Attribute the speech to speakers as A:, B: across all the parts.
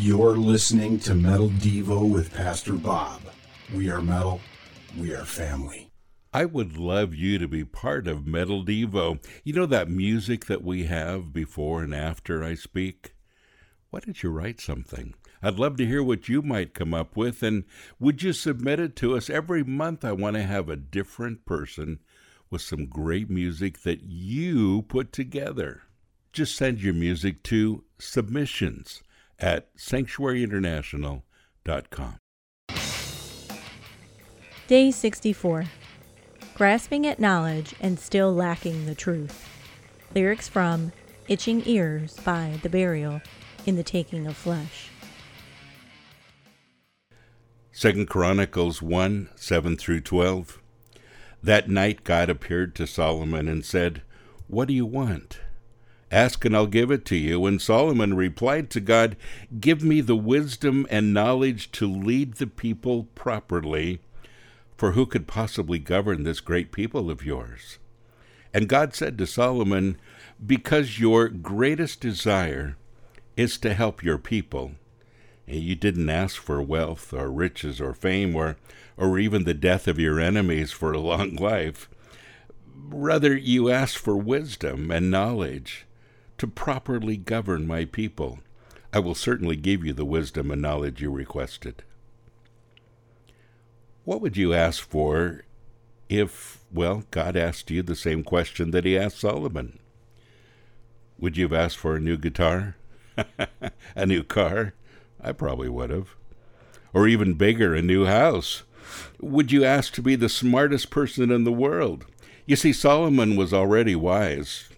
A: You're listening to Metal Devo with Pastor Bob. We are metal, we are family.
B: I would love you to be part of Metal Devo. You know that music that we have before and after I speak? Why don't you write something? I'd love to hear what you might come up with, and would you submit it to us? Every month, I want to have a different person with some great music that you put together. Just send your music to submissions at sanctuaryinternational.com.
C: Day 64 Grasping at Knowledge and Still Lacking the Truth. Lyrics from Itching Ears by The Burial in the Taking of Flesh.
B: Second Chronicles 1 7 through 12. That night God appeared to Solomon and said, What do you want? Ask and I'll give it to you. And Solomon replied to God, Give me the wisdom and knowledge to lead the people properly, for who could possibly govern this great people of yours? And God said to Solomon, Because your greatest desire is to help your people, you didn't ask for wealth or riches or fame or, or even the death of your enemies for a long life. Rather, you asked for wisdom and knowledge to properly govern my people. I will certainly give you the wisdom and knowledge you requested. What would you ask for if, well, God asked you the same question that He asked Solomon? Would you have asked for a new guitar? a new car? I probably would have. Or even bigger, a new house. Would you ask to be the smartest person in the world? You see, Solomon was already wise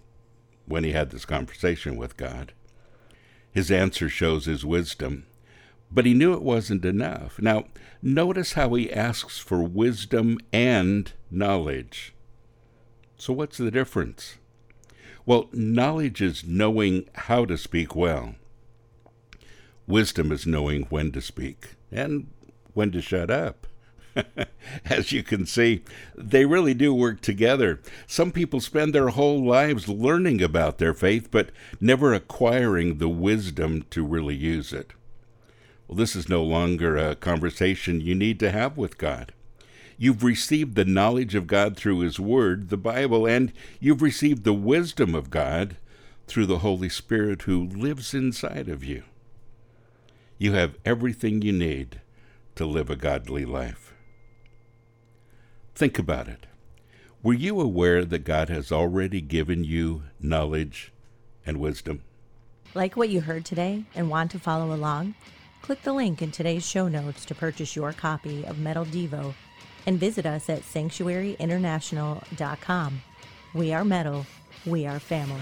B: when he had this conversation with God. His answer shows his wisdom, but he knew it wasn't enough. Now, notice how he asks for wisdom and knowledge. So, what's the difference? Well, knowledge is knowing how to speak well. Wisdom is knowing when to speak and when to shut up. As you can see, they really do work together. Some people spend their whole lives learning about their faith, but never acquiring the wisdom to really use it. Well, this is no longer a conversation you need to have with God. You've received the knowledge of God through His Word, the Bible, and you've received the wisdom of God through the Holy Spirit who lives inside of you. You have everything you need to live a godly life. Think about it. Were you aware that God has already given you knowledge and wisdom?
C: Like what you heard today and want to follow along? Click the link in today's show notes to purchase your copy of Metal Devo and visit us at sanctuaryinternational.com. We are metal, we are family.